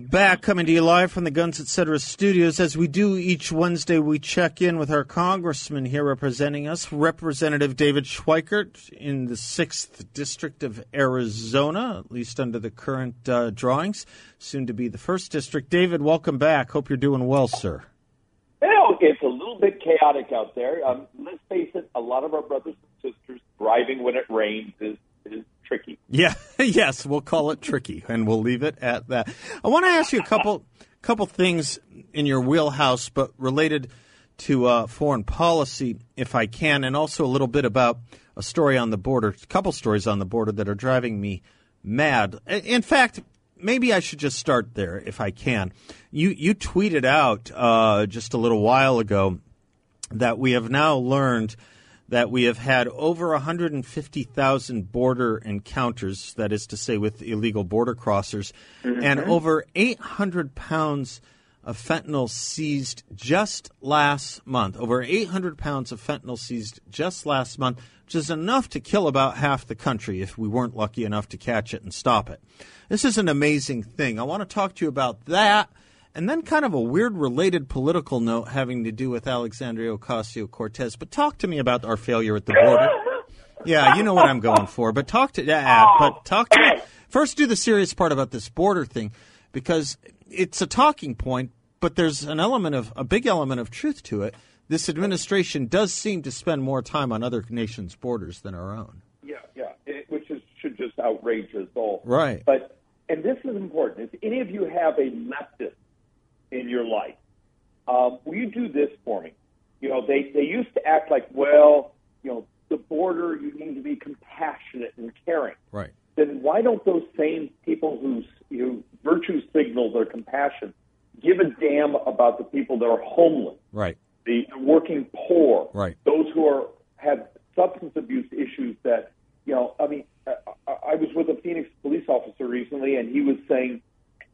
Back coming to you live from the Guns Etc. studios. As we do each Wednesday, we check in with our congressman here representing us, Representative David Schweikert in the 6th District of Arizona, at least under the current uh, drawings, soon to be the 1st District. David, welcome back. Hope you're doing well, sir. Well, it's a little bit chaotic out there. Um, let's face it, a lot of our brothers and sisters driving when it rains is, is tricky. Yeah, yes, we'll call it tricky, and we'll leave it at that. I want to ask you a couple couple things in your wheelhouse, but related to uh, foreign policy, if I can, and also a little bit about a story on the border, a couple stories on the border that are driving me mad. In fact, maybe I should just start there if I can. You you tweeted out uh, just a little while ago that we have now learned that we have had over 150,000 border encounters, that is to say, with illegal border crossers, mm-hmm. and over 800 pounds of fentanyl seized just last month. Over 800 pounds of fentanyl seized just last month, which is enough to kill about half the country if we weren't lucky enough to catch it and stop it. This is an amazing thing. I want to talk to you about that and then kind of a weird related political note having to do with Alexandria Ocasio Cortez. But talk to me about our failure at the border. Yeah, you know what I'm going for. But talk to uh, but talk to me. First do the serious part about this border thing because it's a talking point, but there's an element of a big element of truth to it. This administration does seem to spend more time on other nations' borders than our own. Yeah, yeah, it, which is should just outrage us all. Right. But and this is important. If any of you have a leftist in your life. Um, will you do this for me? You know, they, they used to act like, well, you know, the border, you need to be compassionate and caring. Right. Then why don't those same people whose you know, virtue signal their compassion give a damn about the people that are homeless? Right. The, the working poor. Right. Those who are have substance abuse issues that, you know, I mean, I, I was with a Phoenix police officer recently, and he was saying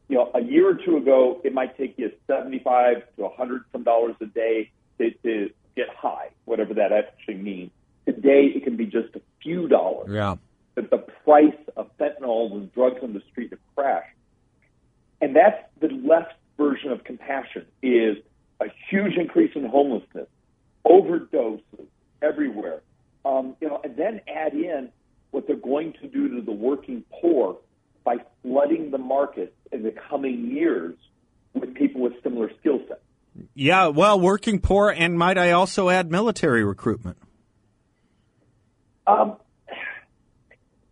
you know, a year or two ago, it might take you 75 to 100 some dollars a day to, to get high, whatever that actually means. Today, it can be just a few dollars. Yeah. But the price of fentanyl and drugs on the street have crashed. And that's the left version of compassion is a huge increase in homelessness, overdoses everywhere. Um, you know, and then add in what they're going to do to the working poor by flooding the market in the coming years with people with similar skill sets. Yeah, well, working poor, and might I also add military recruitment? Um,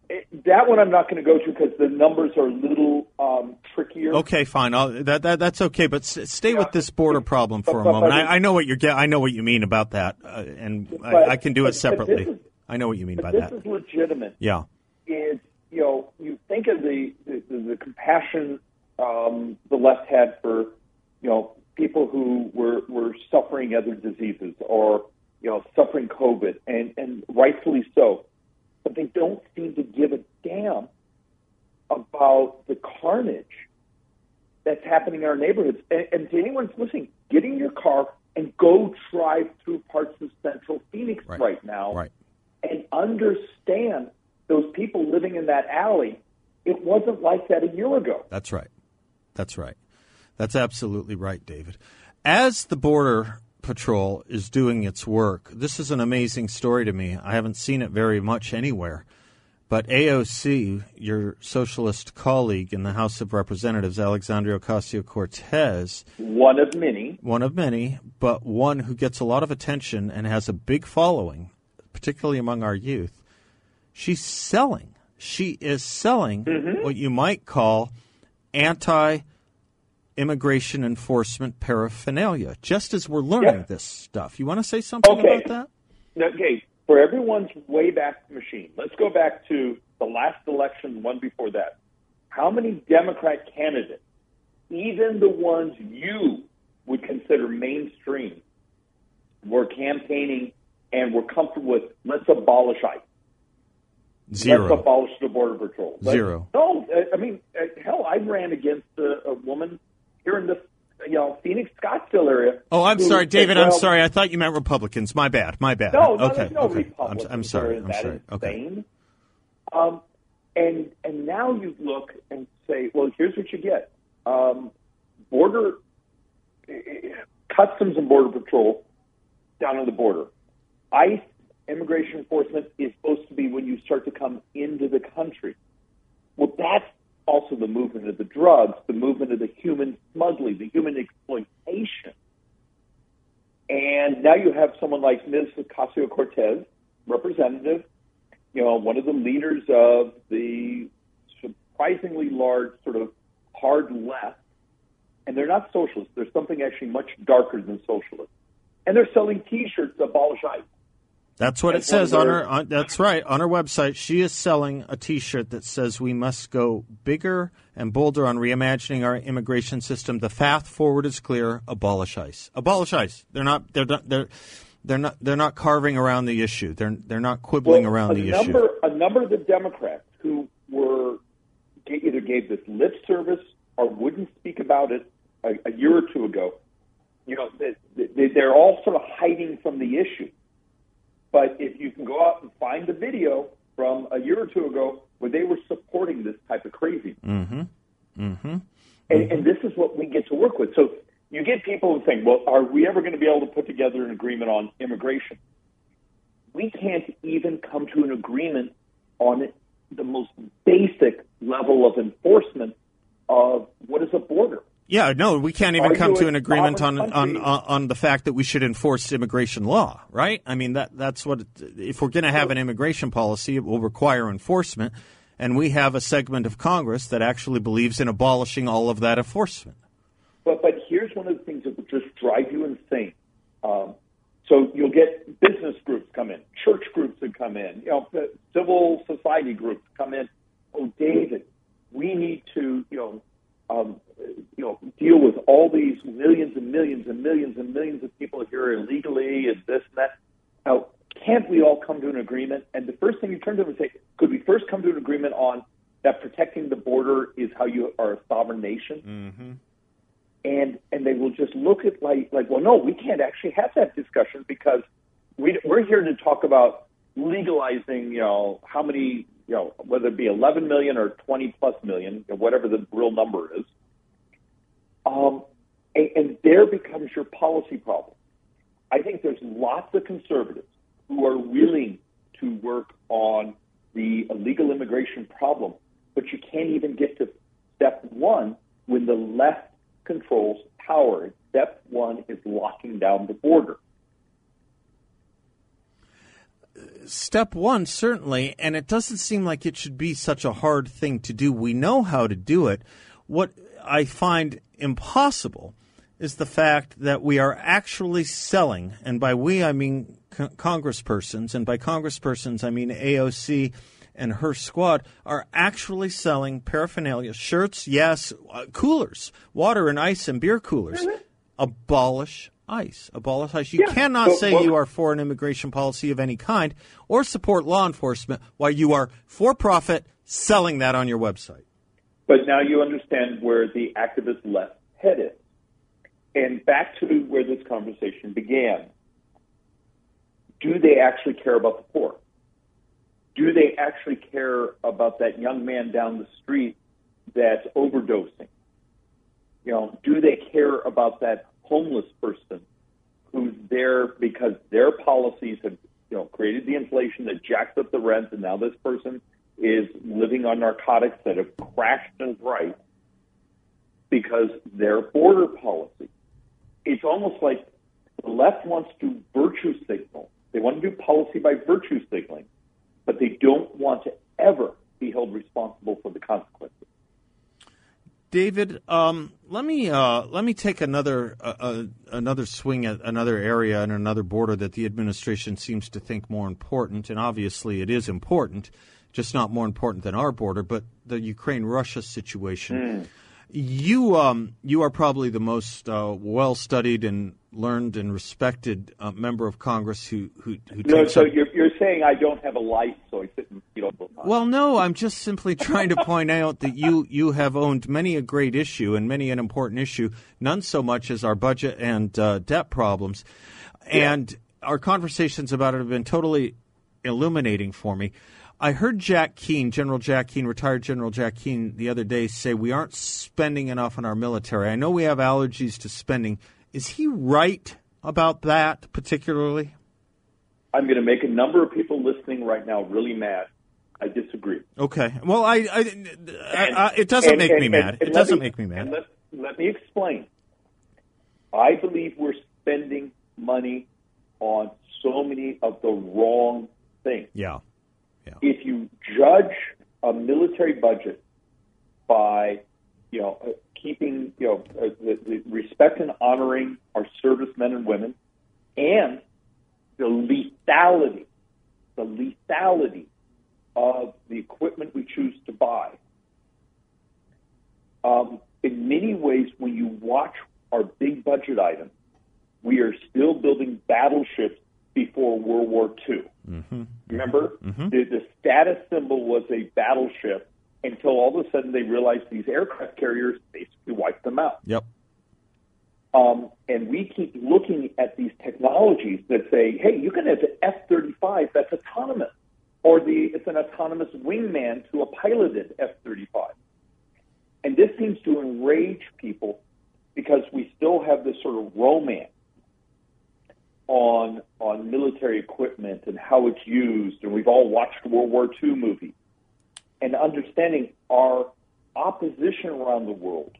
that one I'm not going to go to because the numbers are a little um, trickier. Okay, fine. that, that that's okay. But s- stay yeah. with this border problem for but, a moment. I, I, know what you're. I know what you mean about that, uh, and but, I, I, can do it separately. Is, I know what you mean by this that. This is legitimate. Yeah. Is you know, you think of the the, the compassion um, the left had for you know people who were were suffering other diseases or you know suffering COVID, and and rightfully so, but they don't seem to give a damn about the carnage that's happening in our neighborhoods. And, and to anyone who's listening, get in your car and go drive through parts of Central Phoenix right, right now, right. and understand those people living in that alley, it wasn't like that a year ago. That's right. That's right. That's absolutely right, David. As the Border Patrol is doing its work, this is an amazing story to me. I haven't seen it very much anywhere. But AOC, your socialist colleague in the House of Representatives, Alexandria Ocasio Cortez. One of many. One of many, but one who gets a lot of attention and has a big following, particularly among our youth she's selling. She is selling mm-hmm. what you might call anti immigration enforcement paraphernalia, just as we're learning this stuff. You want to say something okay. about that? Okay. For everyone's way back machine, let's go back to the last election, one before that. How many Democrat candidates, even the ones you would consider mainstream, were campaigning and were comfortable with let's abolish ICE? Zero. Let's abolish the border patrol. Zero. No, I mean, uh, hell, I ran against a, a woman here in the you know Phoenix Scottsdale area. Oh, I'm sorry, David. Well, I'm sorry. I thought you meant Republicans. My bad. My bad. No, no okay. no okay. Republicans. I'm, I'm sorry. I'm sorry. Okay. Um, and and now you look and say, well, here's what you get. um, border customs and border patrol down on the border. ICE immigration enforcement is supposed to be when you start to come into the country. Well, that's also the movement of the drugs, the movement of the human smuggling, the human exploitation. And now you have someone like Ms. Ocasio Cortez, representative, you know, one of the leaders of the surprisingly large sort of hard left. And they're not socialists. They're something actually much darker than socialists. And they're selling T-shirts, to abolish ICE. That's what it says on her. On, that's right on her website. She is selling a T-shirt that says we must go bigger and bolder on reimagining our immigration system. The path forward is clear. Abolish ICE. Abolish ICE. They're not. They're not. They're. They're not. They're not carving around the issue. They're. They're not quibbling well, around the number, issue. A number of the Democrats who were either gave this lip service or wouldn't speak about it a, a year or two ago. You know, they, they're all sort of hiding from the issue. But if you can go out and find the video from a year or two ago where they were supporting this type of crazy. Mm-hmm. Mm-hmm. And, and this is what we get to work with. So you get people who think, well, are we ever going to be able to put together an agreement on immigration? We can't even come to an agreement on the most basic level of enforcement of what is a border. Yeah, no, we can't even come to an agreement on, on on on the fact that we should enforce immigration law, right? I mean that that's what it, if we're going to have an immigration policy, it will require enforcement, and we have a segment of Congress that actually believes in abolishing all of that enforcement. But but here's one of the things that will just drive you insane. Um, so you'll get business groups come in, church groups that come in, you know, the civil society groups come in. Oh, David, we need to, you know, um, you know, deal with all these millions and millions and millions and millions of people here illegally and this and that. Now, can't we all come to an agreement? And the first thing you turn to them and say, could we first come to an agreement on that protecting the border is how you are a sovereign nation? Mm-hmm. and and they will just look at like like well no we can't actually have that discussion because we we're here to talk about legalizing you know how many you know whether it be 11 million or 20 plus million whatever the real number is um and, and there becomes your policy problem i think there's lots of conservatives who are willing to work on the illegal immigration problem but you can't even get to step one when the left controls power. Step one is locking down the border. Step one, certainly, and it doesn't seem like it should be such a hard thing to do. We know how to do it. What I find impossible is the fact that we are actually selling, and by we I mean co- congresspersons, and by congresspersons I mean AOC and her squad, are actually selling paraphernalia, shirts, yes, uh, coolers, water and ice and beer coolers. Abolish ICE. Abolish ICE. You Yeah. cannot So, say well- you are for an immigration policy of any kind or support law enforcement while you are for profit selling that on your website. But now you understand where the activist left headed. And back to where this conversation began. Do they actually care about the poor? Do they actually care about that young man down the street that's overdosing? You know, do they care about that homeless person who's there because their policies have, you know, created the inflation that jacks up the rent, and now this person is living on narcotics that have crashed and right because their border policy. It's almost like the left wants to virtue signal. They want to do policy by virtue signaling, but they don't want to ever be held responsible for the consequences. David, um, let me uh, let me take another uh, uh, another swing at another area and another border that the administration seems to think more important, and obviously it is important, just not more important than our border, but the Ukraine-Russia situation. You um, you are probably the most uh, well studied and learned and respected uh, member of Congress who who, who No, so up you're, you're saying I don't have a life, so I sit and you know. Well, no, I'm just simply trying to point out that you you have owned many a great issue and many an important issue, none so much as our budget and uh, debt problems, and our conversations about it have been totally illuminating for me. I heard Jack Keane, General Jack Keane, retired General Jack Keane, the other day say we aren't spending enough on our military. I know we have allergies to spending. Is he right about that particularly? I'm going to make a number of people listening right now really mad. I disagree. Okay. Well, I, I, I, I it doesn't and, make and, me mad. it doesn't me, make me mad. Let, let me explain. I believe we're spending money on so many of the wrong things. Yeah. Yeah. If you judge a military budget by, you know, uh, keeping, you know, uh, the, the respect and honoring our servicemen and women, and the lethality, the lethality of the equipment we choose to buy. Um, in many ways, when you watch our big budget items, we are still building battleships before World War II. Mm-hmm. Remember, mm-hmm. the, the status symbol was a battleship until all of a sudden they realized these aircraft carriers basically wiped them out. Yep. Um, and we keep looking at these technologies that say, hey, you can have an F 35 that's autonomous, or the, it's an autonomous wingman to a piloted F 35. And this seems to enrage people because we still have this sort of romance on on military equipment and how it's used, and we've all watched World War II movies, and understanding our opposition around the world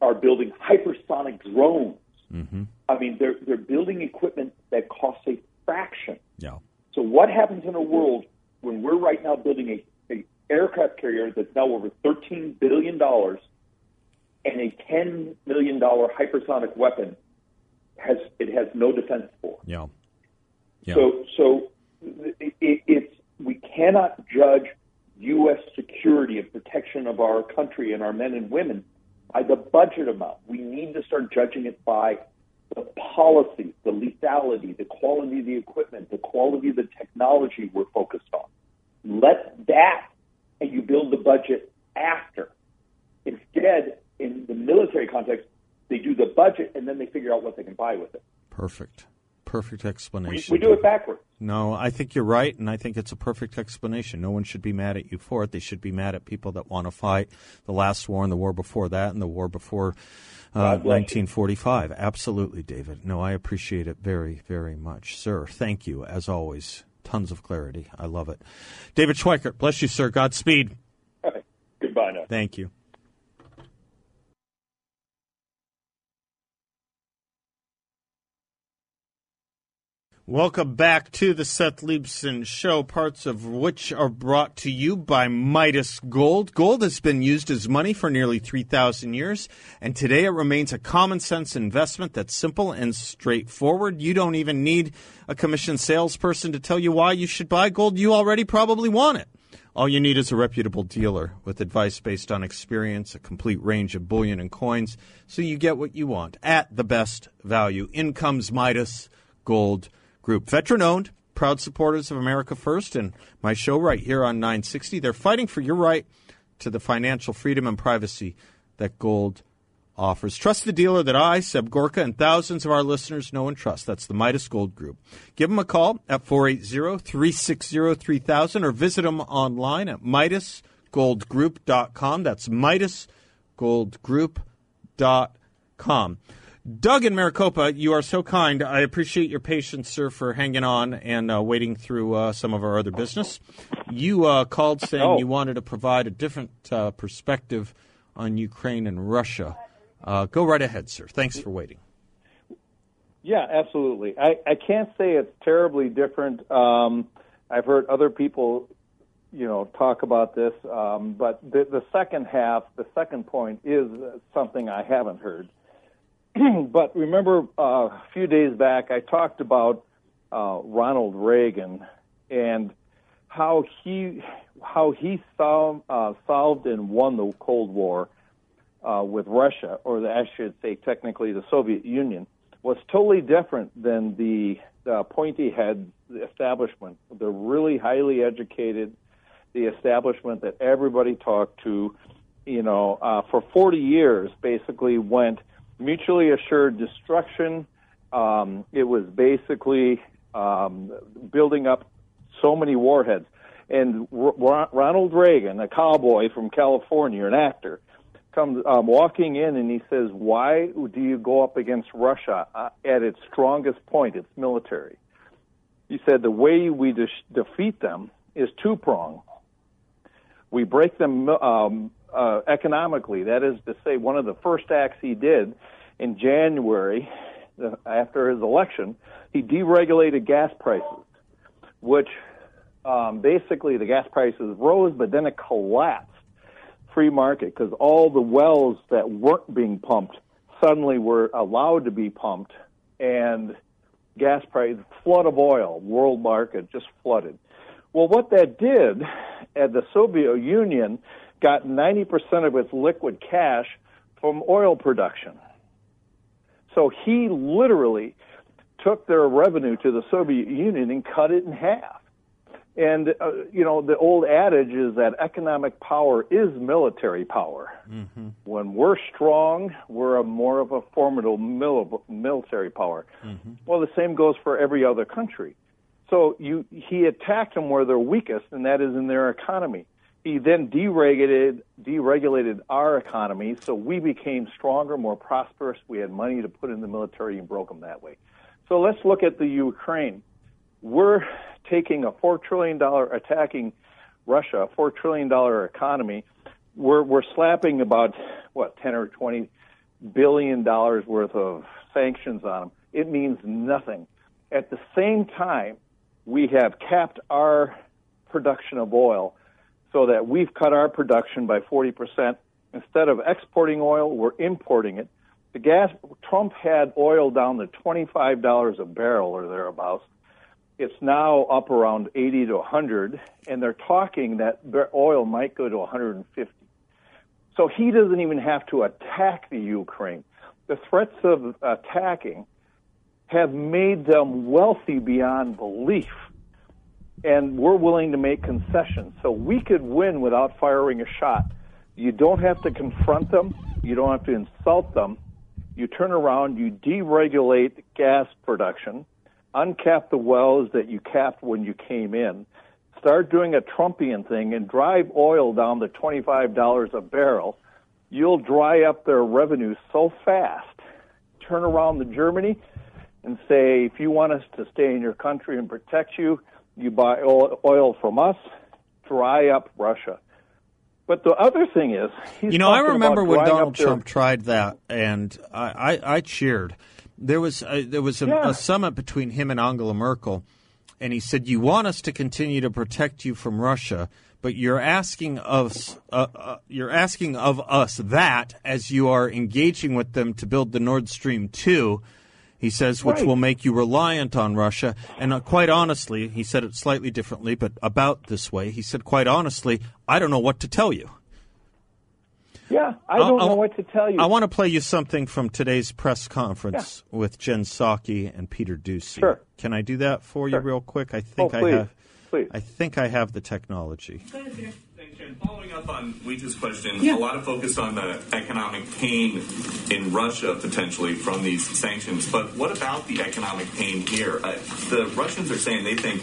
are building hypersonic drones. Mm-hmm. I mean, they're they're building equipment that costs a fraction. Yeah. So what happens in a world when we're right now building a, a aircraft carrier that's now over thirteen billion dollars and a ten million dollar hypersonic weapon has it has no defense for. Yeah. yeah. So so it, it, it's we cannot judge U.S. security and protection of our country and our men and women by the budget amount. We need to start judging it by the policies, the lethality, the quality of the equipment, the quality of the technology we're focused on. Let that, and you build the budget after. Instead, in the military context, they do the budget and then they figure out what they can buy with it. Perfect. Perfect explanation. We, we do it backwards. No, I think you're right, and I think it's a perfect explanation. No one should be mad at you for it. They should be mad at people that want to fight the last war and the war before that and the war before uh, 1945. Absolutely, David. No, I appreciate it very, very much, sir. Thank you, as always. Tons of clarity. I love it. David Schweikert, bless you, sir. Godspeed. Goodbye now. Thank you. Welcome back to the Seth Leibsohn Show, parts of which are brought to you by Midas Gold. Gold has been used as money for nearly 3,000 years, and today it remains a common sense investment that's simple and straightforward. You don't even need a commissioned salesperson to tell you why you should buy gold. You already probably want it. All you need is a reputable dealer with advice based on experience, a complete range of bullion and coins, so you get what you want at the best value. In comes Midas Gold Group. Veteran owned, proud supporters of America First and my show right here on 960. They're fighting for your right to the financial freedom and privacy that gold offers. Trust the dealer that I, Seb Gorka, and thousands of our listeners know and trust. That's the Midas Gold Group. Give them a call at 480-360-3000 or visit them online at midasgoldgroup.com. That's midasgoldgroup.com. Doug in Maricopa, you are so kind. I appreciate your patience, sir, for hanging on and uh, waiting through uh, some of our other business. You uh, called saying Oh. you wanted to provide a different uh, perspective on Ukraine and Russia. Uh, go right ahead, sir. Thanks for waiting. Yeah, absolutely. I, I can't say it's terribly different. Um, I've heard other people, you know, talk about this, um, but the, the second half, the second point is something I haven't heard. but remember, uh, a few days back, I talked about uh, Ronald Reagan and how he how he solved, uh, solved and won the Cold War uh, with Russia, or the, I should say, technically the Soviet Union, was totally different than the uh, pointy head establishment, the really highly educated, the establishment that everybody talked to, you know, uh, for 40 years basically went mutually assured destruction. Um, it was basically um, building up so many warheads. And R- Ronald Reagan, a cowboy from California, an actor, comes um, walking in and he says, "Why do you go up against Russia uh, at its strongest point, its military?" He said, "The way we de- defeat them is two prong. We break them um, uh, economically. That is to say, one of the first acts he did in January after his election, he deregulated gas prices, which um, basically the gas prices rose, but then it collapsed free market because all the wells that weren't being pumped suddenly were allowed to be pumped, and gas price flood of oil, world market just flooded. Well, what that did, at the Soviet Union got 90% of its liquid cash from oil production. So he literally took their revenue to the Soviet Union and cut it in half. And, uh, you know, the old adage is that economic power is military power. Mm-hmm. When we're strong, we're a more of a formidable mil- military power. Mm-hmm. Well, the same goes for every other country. So you, he attacked them where they're weakest, and that is in their economy. He then deregulated, deregulated our economy, so we became stronger, more prosperous. We had money to put in the military and broke them that way. So let's look at the Ukraine. We're taking a four trillion dollar attacking Russia, a four trillion dollar economy, we're we're slapping about what ten or twenty billion dollars worth of sanctions on them. It means nothing. At the same time, we have capped our production of oil so that we've cut our production by 40%. Instead of exporting oil, we're importing it. The gas, Trump had oil down to $25 a barrel or thereabouts. It's now up around 80 to 100, and they're talking that oil might go to 150. So he doesn't even have to attack the Ukraine. The threats of attacking have made them wealthy beyond belief. And we're willing to make concessions. So we could win without firing a shot. You don't have to confront them. You don't have to insult them. You turn around, you deregulate gas production uncap the wells that you capped when you came in, start doing a Trumpian thing and drive oil down to $25 a barrel, you'll dry up their revenue so fast. Turn around to Germany and say, if you want us to stay in your country and protect you, you buy oil from us, dry up Russia. But the other thing is, you know, I remember when Donald Trump tried that, and I, I, I cheered there was a, there was a, yeah. a summit between him and Angela Merkel, and he said, "You want us to continue to protect you from Russia." but you're asking us uh, uh, you're asking of us that as you are engaging with them to build the Nord Stream 2 he says which right. will make you reliant on Russia and uh, quite honestly he said it slightly differently but about this way he said quite honestly I don't know what to tell you yeah, I don't I'll, know what to tell you. I want to play you something from today's press conference yeah. with Jen Psaki and Peter Doocy. Sure. Can I do that for sure. you real quick? I think oh, I have. Please. I think I have the technology. Following up on Weijia's question, yeah. a lot of focus on the economic pain in Russia potentially from these sanctions. But what about the economic pain here? Uh, the Russians are saying they think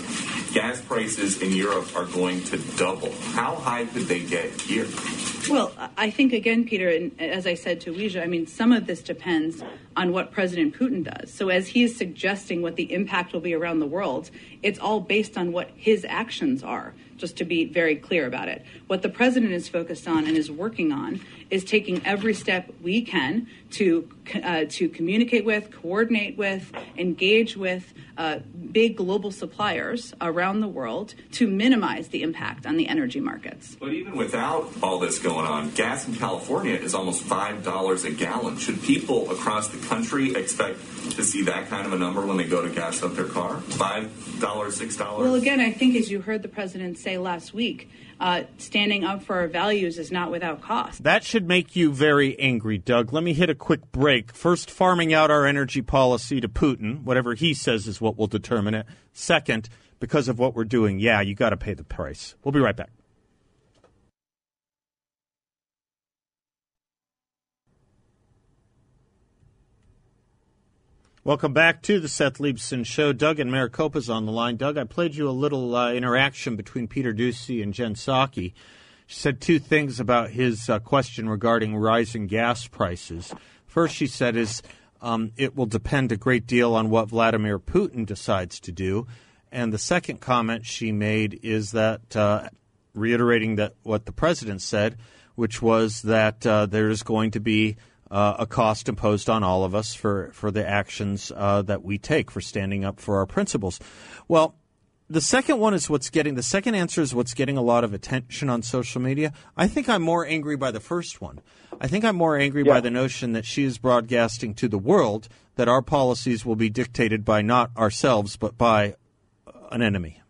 gas prices in Europe are going to double. How high could they get here? Well, I think again, Peter, and as I said to Weijia, I mean, some of this depends on what President Putin does. So as he is suggesting what the impact will be around the world, it's all based on what his actions are just to be very clear about it. What the president is focused on and is working on is taking every step we can to uh, to communicate with, coordinate with, engage with uh, big global suppliers around the world to minimize the impact on the energy markets. But even without all this going on, gas in California is almost five dollars a gallon. Should people across the country expect to see that kind of a number when they go to gas up their car? Five dollars, six dollars? Well, again, I think as you heard the president say last week uh, standing up for our values is not without cost. That should make you very angry, Doug. Let me hit a quick break. First, farming out our energy policy to Putin. Whatever he says is what will determine it. Second, because of what we're doing, yeah, you got to pay the price. We'll be right back. Welcome back to the Seth Leibsohn Show. Doug and Maricopa's on the line. Doug, I played you a little uh, interaction between Peter Doocy and Jen Psaki. She said two things about his uh, question regarding rising gas prices. First, she said is um, it will depend a great deal on what Vladimir Putin decides to do. And the second comment she made is that, uh, reiterating that what the president said, which was that uh, there's going to be uh, a cost imposed on all of us for, for the actions uh, that we take for standing up for our principles. Well, the second one is what's getting the second answer is what's getting a lot of attention on social media. I think I'm more angry by the first one. I think I'm more angry yeah. by the notion that she is broadcasting to the world that our policies will be dictated by not ourselves but by an enemy.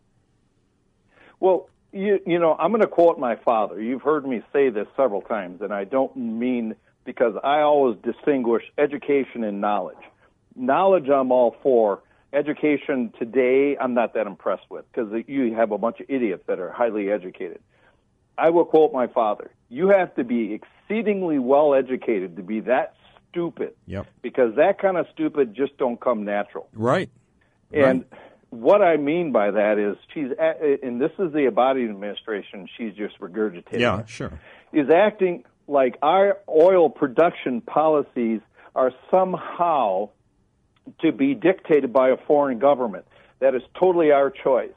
Well, you, you know, I'm going to quote my father. You've heard me say this several times, and I don't mean because I always distinguish education and knowledge. Knowledge, I'm all for. Education today, I'm not that impressed with because you have a bunch of idiots that are highly educated. I will quote my father You have to be exceedingly well educated to be that stupid. Yep. Because that kind of stupid just don't come natural. Right. And right. what I mean by that is she's, at, and this is the Biden administration, she's just regurgitating. Yeah, sure. Is acting like our oil production policies are somehow to be dictated by a foreign government. That is totally our choice.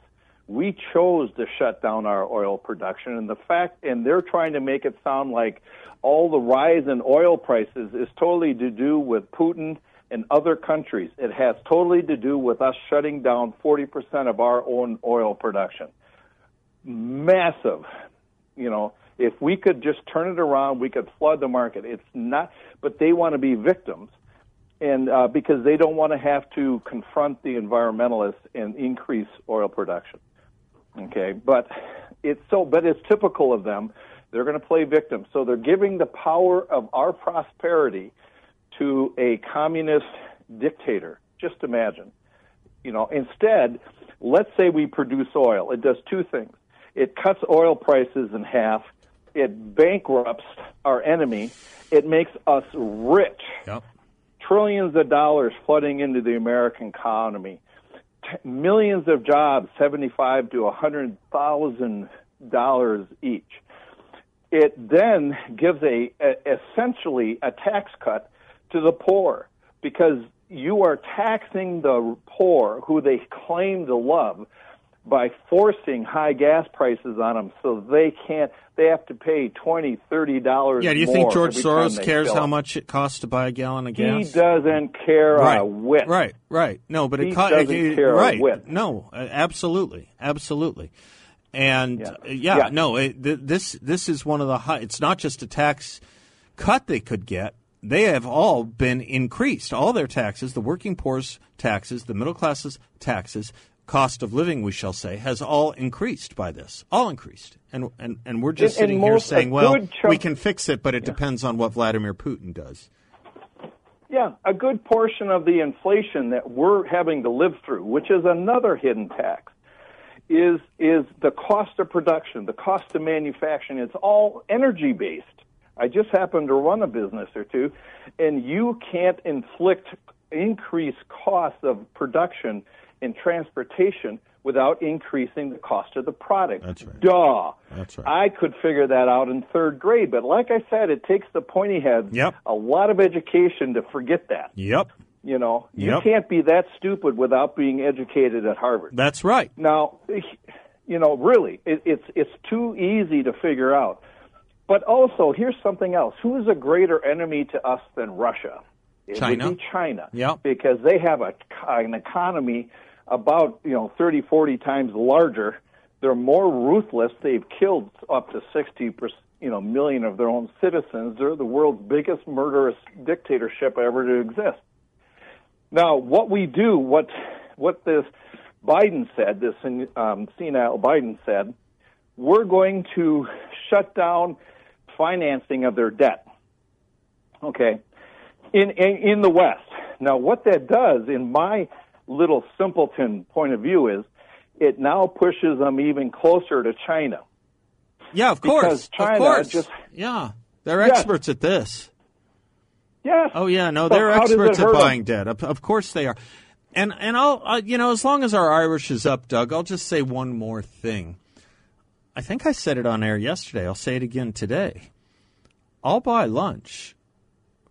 We chose to shut down our oil production, and the fact, and they're trying to make it sound like all the rise in oil prices is totally to do with Putin and other countries. It has totally to do with us shutting down 40% of our own oil production. Massive, you know if we could just turn it around, we could flood the market. It's not, but they want to be victims, and uh, because they don't want to have to confront the environmentalists and increase oil production. Okay, but it's so, but it's typical of them. They're going to play victim, so they're giving the power of our prosperity to a communist dictator. Just imagine, you know. Instead, let's say we produce oil. It does two things. It cuts oil prices in half it bankrupts our enemy. It makes us rich. Yep. Trillions of dollars flooding into the American economy. T- millions of jobs, seventy-five to a hundred thousand dollars each. It then gives a, a essentially a tax cut to the poor because you are taxing the poor who they claim to love by forcing high gas prices on them so they can't they have to pay twenty thirty dollars yeah do you think george soros cares how much it costs to buy a gallon of gas? he doesn't care right. a whit right right. No but he it, co- doesn't it, care right. a whit. no absolutely absolutely. And yeah, uh, yeah, yeah. no it, th- this this is one of the high it's not just a tax cut they could get. They have all been increased. All their taxes the working poor's taxes the middle class's taxes cost of living, we shall say, has all increased by this, all increased, and and, and we're just and, sitting and here saying, well, chunk, we can fix it, but it yeah. depends on what Vladimir Putin does. Yeah, a good portion of the inflation that we're having to live through, which is another hidden tax, is is the cost of production, the cost of manufacturing. It's all energy based. I just happen to run a business or two, and you can't inflict increased costs of production in transportation without increasing the cost of the product. That's right. Duh. That's right. I could figure that out in third grade, but like I said, it takes the pointy heads yep. a lot of education to forget that. Yep. You know, you can't be that stupid without being educated at Harvard. That's right. Now, you know, really, it, it's it's too easy to figure out. But also, here's something else. Who is a greater enemy to us than Russia? It China. would be China. Yep. Because they have a, an economy about you know 30, 40 times larger. They're more ruthless. They've killed up to 60 you know million of their own citizens. They're the world's biggest murderous dictatorship ever to exist. Now, what we do, what what this Biden said, this um, senile Biden said, we're going to shut down financing of their debt. Okay, in in, in the West. Now, what that does, in my little simpleton point of view is it now pushes them even closer to China. Yeah, of course. Because China of course. just yeah, they're yes. experts at this. Yes. Oh yeah, no, So they're experts at buying debt. Of, of course they are. And and I'll uh, you know as long as our Irish is up, Doug, I'll just say one more thing. I think I said it on air yesterday. I'll say it again today. I'll buy lunch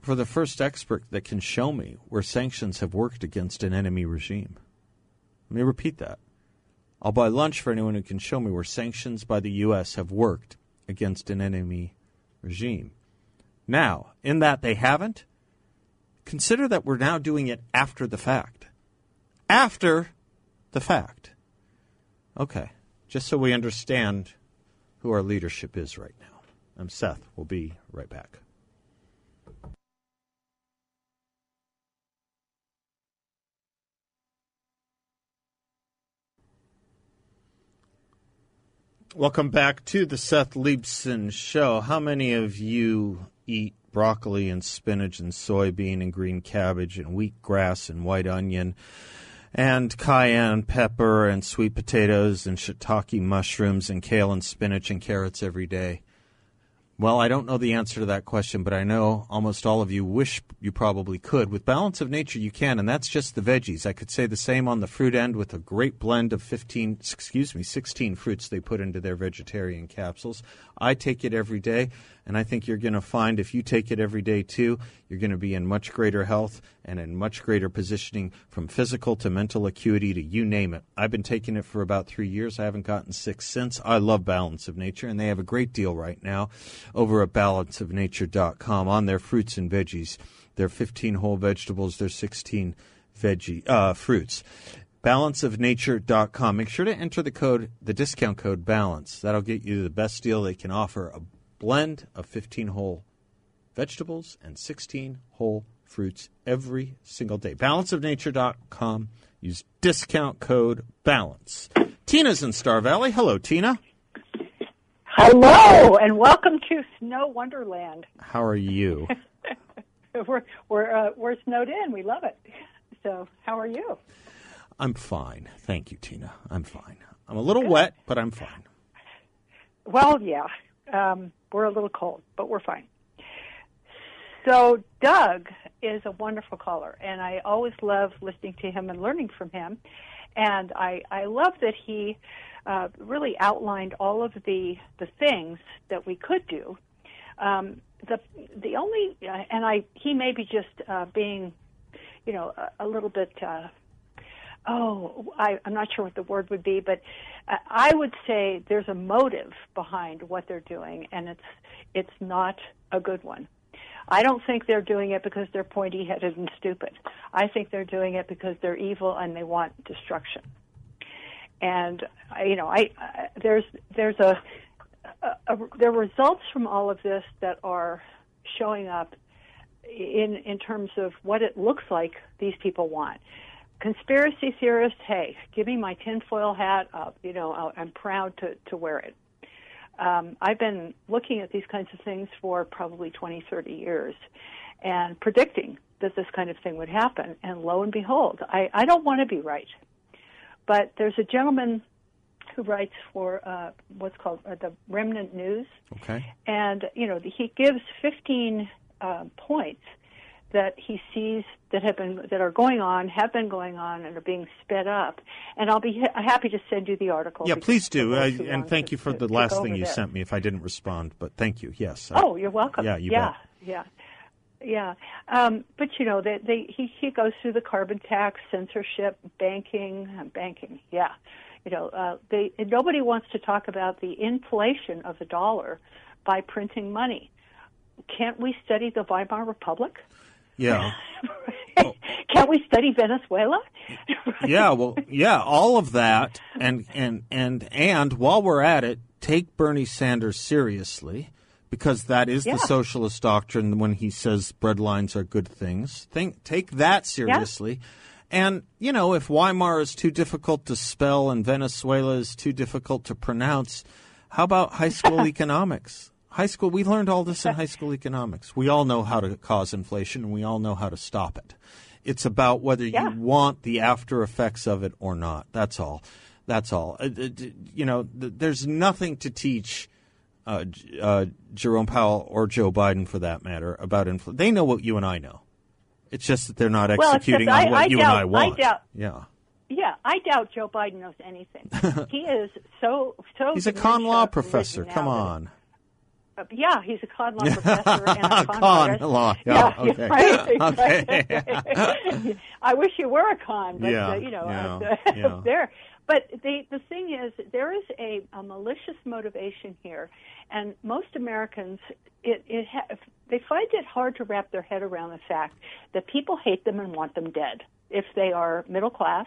for the first expert that can show me where sanctions have worked against an enemy regime. Let me repeat that. I'll buy lunch for anyone who can show me where sanctions by the U.S. have worked against an enemy regime. Now, in that they haven't, consider that we're now doing it after the fact. After the fact. Okay, just so we understand who our leadership is right now. I'm Seth. We'll be right back. Welcome back to the Seth Leibsohn Show. How many of you eat broccoli and spinach and soybean and green cabbage and wheatgrass and white onion and cayenne pepper and sweet potatoes and shiitake mushrooms and kale and spinach and carrots every day? Well, I don't know the answer to that question, but I know almost all of you wish you probably could. With Balance of Nature, you can, and that's just the veggies. I could say the same on the fruit end with a great blend of 15, excuse me, 16 fruits they put into their vegetarian capsules. I take it every day, and I think you're going to find if you take it every day too, you're going to be in much greater health and in much greater positioning from physical to mental acuity to you name it. I've been taking it for about three years. I haven't gotten sick since. I love Balance of Nature, and they have a great deal right now over at balanceofnature.com on their fruits and veggies. Their 15 whole vegetables, their 16 veggie uh, fruits. Balanceofnature.com. Make sure to enter the code, the discount code BALANCE. That'll get you the best deal they can offer a blend of 15 whole vegetables and 16 whole fruits every single day. Balanceofnature.com. Use discount code BALANCE. Tina's in Star Valley. Hello, Tina. Hello, and welcome to Snow Wonderland. How are you? We're we're uh, we're snowed in. We love it. So, how are you? I'm fine. Thank you, Tina. I'm fine. I'm a little wet, but I'm fine. Well, yeah, um, we're a little cold, but we're fine. So, Doug is a wonderful caller, and I always love listening to him and learning from him. And I I love that he uh, really outlined all of the the things that we could do. Um, the the only uh, and I he may be just uh, being, you know, a, a little bit. Uh, oh, I, I'm not sure what the word would be, but uh, I would say there's a motive behind what they're doing, and it's it's not a good one. I don't think they're doing it because they're pointy headed and stupid. I think they're doing it because they're evil and they want destruction. And you know, I, I there's there's a, a, a there are results from all of this that are showing up in in terms of what it looks like these people want. Conspiracy theorists, hey, give me my tinfoil hat up. You know, I'll- I'm proud to to wear it. Um, I've been looking at these kinds of things for probably 20, 30 years, and predicting that this kind of thing would happen. And lo and behold, I, I don't want to be right, but there's a gentleman who writes for uh, what's called uh, the Remnant News, Okay. and you know he gives 15 uh, points that he sees that have been that are going on, have been going on, and are being sped up. And I'll be ha- happy to send you the article. Yeah, please do. Uh, and thank to- you for to- the last thing you that. sent me if I didn't respond, but thank you. Yes. I- Oh, you're welcome. Yeah, you yeah, bet. Yeah, yeah. Um, but you know, they, they he he goes through the carbon tax, censorship, banking, banking. Yeah, you know, uh, they nobody wants to talk about the inflation of the dollar by printing money. Can't we study the Weimar Republic? Yeah. Can't we study Venezuela? yeah, well, yeah, all of that, and and and and while we're at it, take Bernie Sanders seriously, because that is Yeah. the socialist doctrine. When he says breadlines are good things, think take that seriously. And you know, if Weimar is too difficult to spell and Venezuela is too difficult to pronounce, how about high school economics? High school, we learned all this in high school economics. We all know how to cause inflation, and we all know how to stop it. It's about whether Yeah. you want the after effects of it or not. That's all. That's all. Uh, you know, there's nothing to teach uh, uh, Jerome Powell or Joe Biden, for that matter, about inflation. They know what you and I know. It's just that they're not executing except on I- what I you doubt- and I I want. doubt- yeah. Yeah, I doubt Joe Biden knows anything. he is so so. He's a con law professor. Come on. Uh, yeah, he's a con law professor and a con, Con law, yeah, yeah okay. right, Okay. I wish you were a con, but Yeah, uh, you know, yeah, uh, yeah. there. But the the thing is, there is a, a malicious motivation here, and most Americans, it, it ha- they find it hard to wrap their head around the fact that people hate them and want them dead if they are middle class,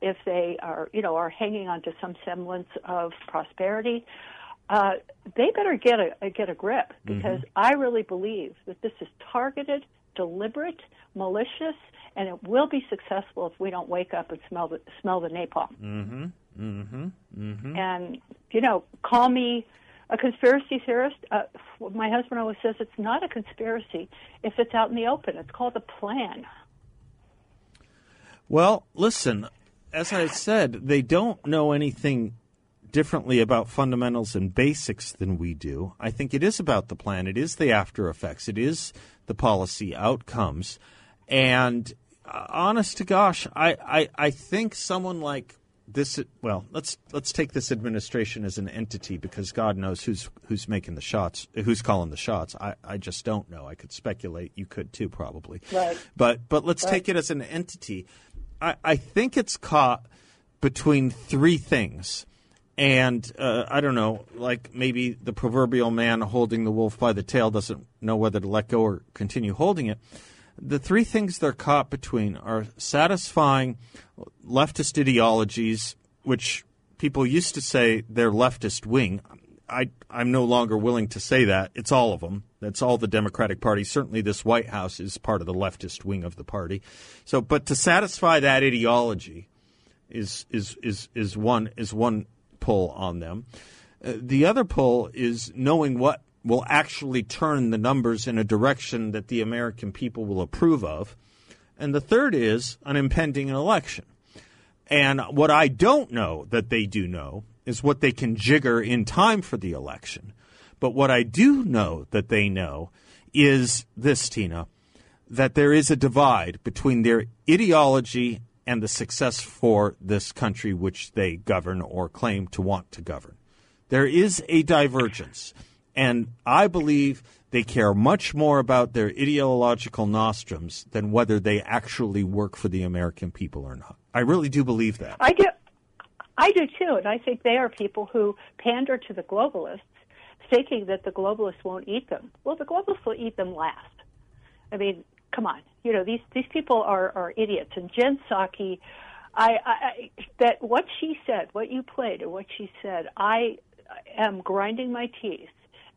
if they are, you know, are hanging on to some semblance of prosperity. Uh, they better get a get a grip because I really believe that this is targeted, deliberate, malicious, and it will be successful if we don't wake up and smell the smell the napalm. Mm-hmm. Mm-hmm. Mm-hmm. And you know, call me a conspiracy theorist. Uh, my husband always says it's not a conspiracy if it's out in the open. It's called a plan. Well, listen, as I said, they don't know anything differently about fundamentals and basics than we do. I think it is about the plan, it is the after effects, it is the policy outcomes. And uh, honest to gosh, I, I, I think someone like this well, let's let's take this administration as an entity because God knows who's who's making the shots, who's calling the shots. I, I just don't know. I could speculate. You could too, probably. Right. But but let's take it as an entity. I, I think it's caught between three things. And uh, I don't know, like maybe the proverbial man holding the wolf by the tail doesn't know whether to let go or continue holding it. The three things they're caught between are satisfying leftist ideologies, which people used to say they're leftist wing. I, I'm no longer willing to say that. It's all of them. That's all the Democratic Party. Certainly, this White House is part of the leftist wing of the party. So, but to satisfy that ideology is is is is one is one pull on them. Uh, the other pull is knowing what will actually turn the numbers in a direction that the American people will approve of. And the third is an impending election. And what I don't know that they do know is what they can jigger in time for the election. But what I do know that they know is this, Tina, that there is a divide between their ideology and the success for this country which they govern or claim to want to govern. There is a divergence. And I believe they care much more about their ideological nostrums than whether they actually work for the American people or not. I really do believe that. I do. I do too, and I think they are people who pander to the globalists, thinking that the globalists won't eat them. Well, the globalists will eat them last. I mean, come on, you know these these people are are idiots. And Jen Psaki, I, I that what she said, what you played, and what she said, I am grinding my teeth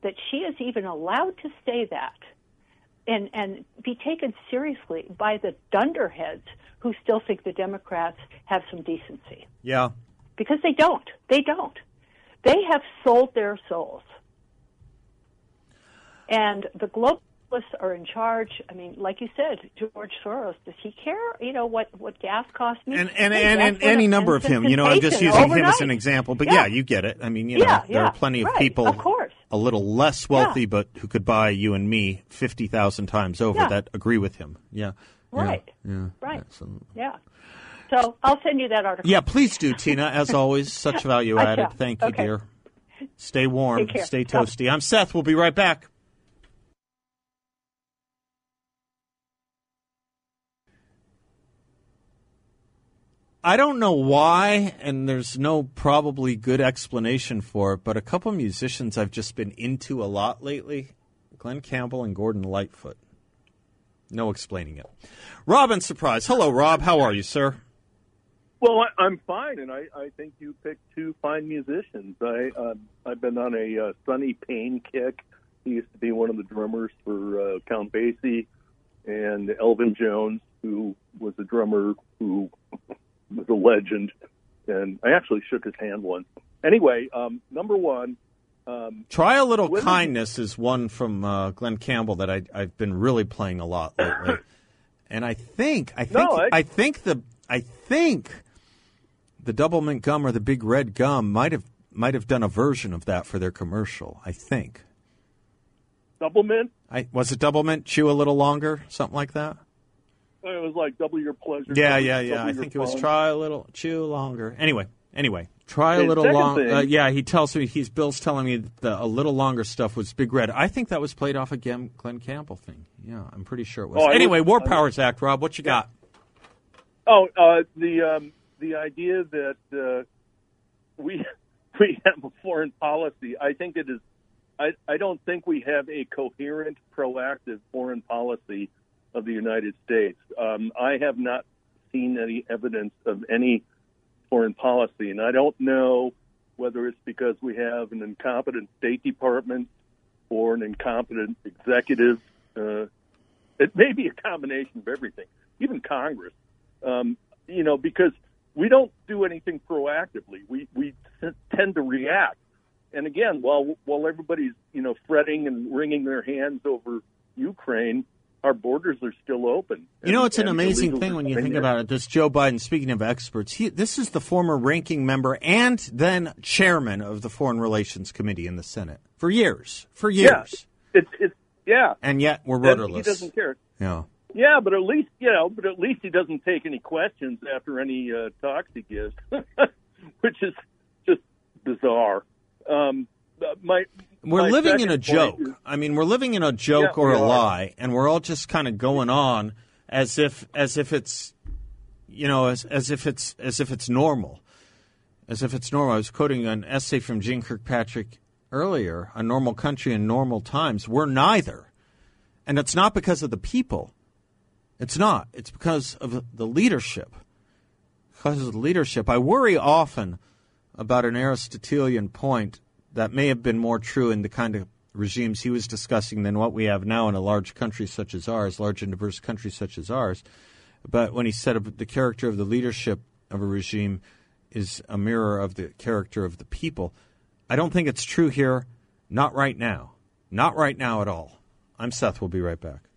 that she is even allowed to say that and and be taken seriously by the dunderheads who still think the Democrats have some decency Yeah. because they don't. They don't. They have sold their souls. And the globalists are in charge. I mean, like you said, George Soros, does he care? You know what what gas costs me? And and, Hey, and, and any number of him. You know, I'm just using him as an example. But Yeah. yeah, you get it. I mean, you know, Yeah, there yeah, are plenty of right, people of course. a little less wealthy but who could buy you and me 50,000 times over that agree with him. Yeah. Yeah. Right. Yeah. Right. Yeah. So I'll send you that article. Yeah, please do, Tina. As always, such value added. Thank you, Okay. dear. Stay warm. Stay toasty. I'm Seth. We'll be right back. I don't know why, and there's no probably good explanation for it, but a couple musicians I've just been into a lot lately Glen Campbell and Gordon Lightfoot. No explaining it. Robin Surprise. Hello, Rob. How are you, sir? Well, I, I'm fine, and I, I think you picked two fine musicians. I uh, I've been on a uh, Sonny Payne kick. He used to be one of the drummers for uh, Count Basie, and Elvin Jones, who was a drummer who was a legend. And I actually shook his hand once. Anyway, um, number one, um, Try a little Women- kindness is one from uh, Glen Campbell that I, I've been really playing a lot lately, and I think I think No, I- I think the I think the Doublemint gum or the big red gum might have might have done a version of that for their commercial. I think. Doublemint. I was it Doublemint? Chew a little longer, something like that. It was like double your pleasure. Yeah, double- yeah, yeah. I think it was try a little, chew longer. Anyway, anyway, try a little second long. Uh, yeah, he tells me he's Bill's telling me the a little longer stuff was Big Red. I think that was played off a Glen Campbell thing. Yeah, I'm pretty sure it was. Oh, anyway, War Powers Act, Rob. What you got? Oh, uh, the um, the idea that uh, we we have a foreign policy. I think it is. I I don't think we have a coherent, proactive foreign policy of the United States. Um, I have not seen any evidence of any foreign policy, and I don't know whether it's because we have an incompetent State Department or an incompetent executive. Uh, it may be a combination of everything, even Congress um, you know, because we don't do anything proactively. We we t- tend to react. And again, while while everybody's you know fretting and wringing their hands over Ukraine, our borders are still open. You know, it's an amazing thing when you think there. about it. This Joe Biden, speaking of experts, he, this is the former ranking member and then chairman of the Foreign Relations Committee in the Senate for years, for years, It's it's yeah. and yet we're rudderless. He doesn't care. Yeah. Yeah, but at least you know, but at least he doesn't take any questions after any uh, talks he gives, which is just bizarre. Um, my We're my living in a joke. is- I mean, we're living in a joke Yeah, or a lie, and we're all just kind of going on as if as if it's you know as as if it's as if it's normal, as if it's normal. I was quoting an essay from Jeane Kirkpatrick earlier. A normal country in normal times. We're neither, and it's not because of the people. It's not. It's because of the leadership. Because of the leadership, I worry often about an Aristotelian point that may have been more true in the kind of regimes he was discussing than what we have now in a large country such as ours, large and diverse country such as ours. But when he said the character of the leadership of a regime is a mirror of the character of the people, I don't think it's true here. Not right now. Not right now at all. I'm Seth. We'll be right back.